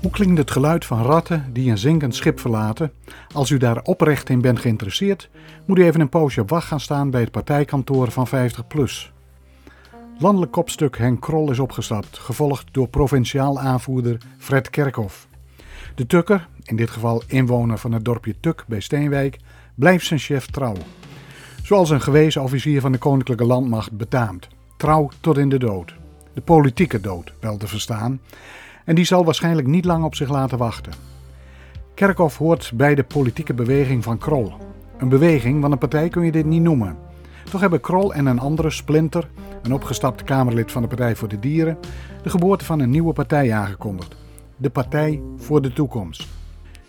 Hoe klinkt het geluid van ratten die een zinkend schip verlaten? Als u daar oprecht in bent geïnteresseerd, moet u even een poosje op wacht gaan staan bij het partijkantoor van 50PLUS. Landelijk kopstuk Henk Krol is opgestapt, gevolgd door provinciaal aanvoerder Fred Kerkhoff. De Tukker, in dit geval inwoner van het dorpje Tuk bij Steenwijk, blijft zijn chef trouw. Zoals een gewezen officier van de Koninklijke Landmacht betaamt. Trouw tot in de dood. De politieke dood, wel te verstaan. En die zal waarschijnlijk niet lang op zich laten wachten. Kerkhoff hoort bij de politieke beweging van Krol. Een beweging, want een partij kun je dit niet noemen. Toch hebben Krol en een andere splinter, een opgestapt Kamerlid van de Partij voor de Dieren, de geboorte van een nieuwe partij aangekondigd. De Partij voor de Toekomst.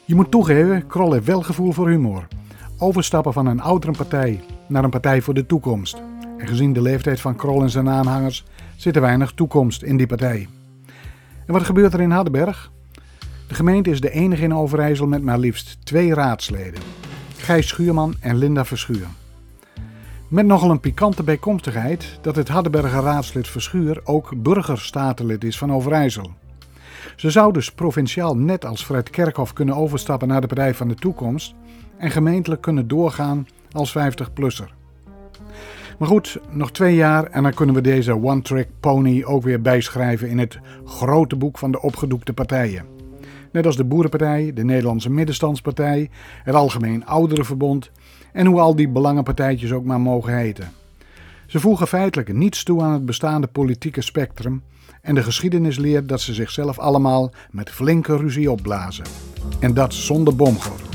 Je moet toegeven, Krol heeft wel gevoel voor humor. Overstappen van een oudere partij naar een partij voor de toekomst. En gezien de leeftijd van Krol en zijn aanhangers zit er weinig toekomst in die partij. En wat gebeurt er in Hardenberg? De gemeente is de enige in Overijssel met maar liefst twee raadsleden. Gijs Schuurman en Linda Verschuur. Met nogal een pikante bijkomstigheid dat het Hardenberger raadslid Verschuur ook burgerstatenlid is van Overijssel. Ze zou dus provinciaal net als Fred Kerkhoff kunnen overstappen naar de Partij van de Toekomst en gemeentelijk kunnen doorgaan als 50-plusser. Maar goed, nog twee jaar en dan kunnen we deze one-trick pony ook weer bijschrijven in het grote boek van de opgedoekte partijen. Net als de Boerenpartij, de Nederlandse Middenstandspartij, het Algemeen Ouderenverbond en hoe al die belangenpartijtjes ook maar mogen heten. Ze voegen feitelijk niets toe aan het bestaande politieke spectrum en de geschiedenis leert dat ze zichzelf allemaal met flinke ruzie opblazen. En dat zonder bomgordel.